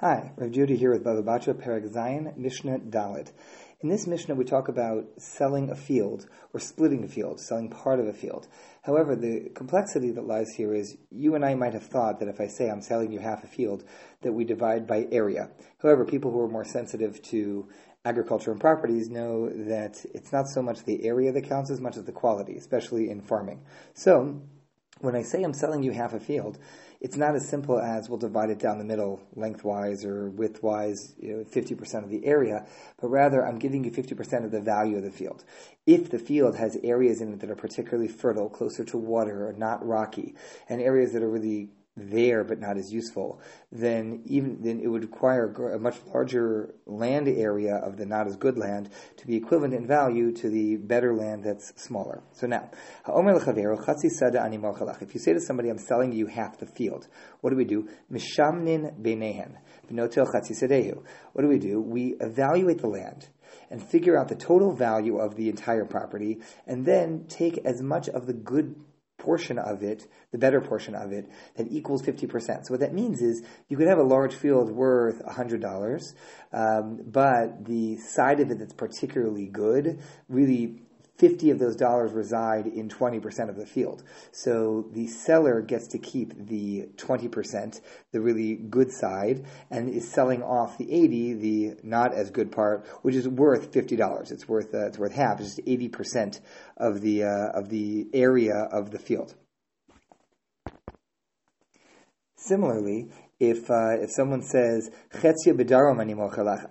Hi, Rav Judy here with Baba Batra, Perek Zayin, Mishnah Dalet. In this Mishnah, we talk about selling a field or splitting a field, selling part of a field. However, the complexity that lies here is you and I might have thought that if I say I'm selling you half a field, that we divide by area. However, people who are more sensitive to agriculture and properties know that it's not so much the area that counts as much as the quality, especially in farming. So, when I say I'm selling you half a field, it's not as simple as we'll divide it down the middle, lengthwise or widthwise, you know, 50% of the area, but rather I'm giving you 50% of the value of the field. If the field has areas in it that are particularly fertile, closer to water or not rocky, and areas that are really there but not as useful, then even then it would require a much larger land area of the not as good land to be equivalent in value to the better land that's smaller. So now, if you say to somebody, "I'm selling you half the field," what do we do? What do we do? We evaluate the land and figure out the total value of the entire property, and then take as much of the good portion of it, the better portion of it, that equals 50%. So what that means is you could have a large field worth $100, um, but the side of it that's particularly good really 50 of those dollars reside in 20% of the field. So the seller gets to keep the 20%, the really good side, and is selling off the 80, the not as good part, which is worth $50. It's worth, uh, it's worth half. It's just 80% of the, uh, of the area of the field. Similarly, if uh, if someone says chetzia bedarom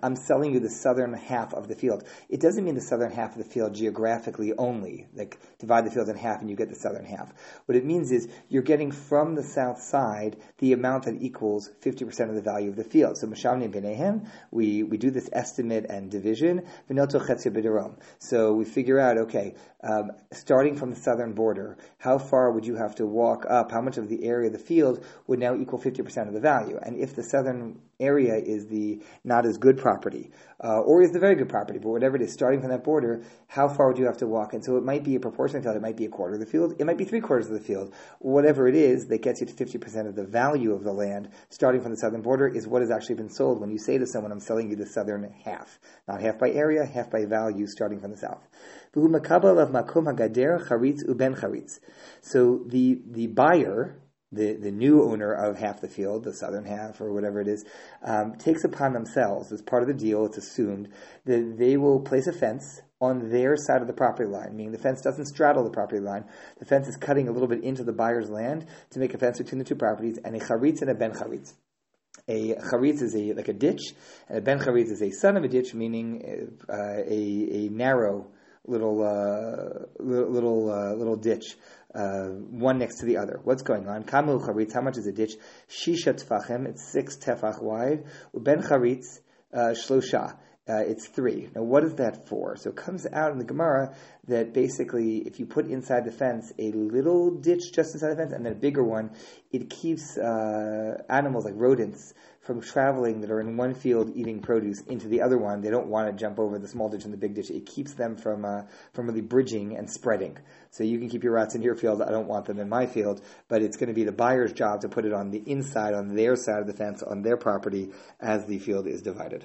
I'm selling you the southern half of the field. It doesn't mean the southern half of the field geographically only. Like divide the field in half and you get the southern half. What it means is you're getting from the south side the amount that equals 50% of the value of the field. So we we do this estimate and division. So we figure out okay, um, starting from the southern border, how far would you have to walk up? How much of the area of the field would now equal 50% of the value? Value. And if the southern area is the not as good property, uh, or is the very good property, but whatever it is, starting from that border, how far would you have to walk? And so it might be a proportionate field, it might be a quarter of the field, it might be three quarters of the field. Whatever it is that gets you to 50% of the value of the land, starting from the southern border, is what has actually been sold when you say to someone, I'm selling you the southern half. Not half by area, half by value, starting from the south. So the, the buyer, the, the new owner of half the field, the southern half or whatever it is, um, takes upon themselves as part of the deal, it's assumed that they will place a fence on their side of the property line, meaning the fence doesn't straddle the property line. The fence is cutting a little bit into the buyer's land to make a fence between the two properties, and a charitz and a ben charitz. A charitz is a like a ditch, and a ben charitz is a son of a ditch, meaning uh, a, a narrow little uh, little uh, little ditch, uh, one next to the other. What's going on? Kamu charitz. How much is a ditch? Shisha tefachim. It's six tefach wide. Ben charitz uh, shlosha. Uh, it's three. Now, what is that for? So it comes out in the Gemara that basically, if you put inside the fence a little ditch just inside the fence and then a bigger one, it keeps uh, animals like rodents from traveling that are in one field eating produce into the other one. They don't want to jump over the small ditch and the big ditch. It keeps them from uh, from really bridging and spreading. So you can keep your rats in your field. I don't want them in my field, but it's going to be the buyer's job to put it on the inside, on their side of the fence, on their property, as the field is divided.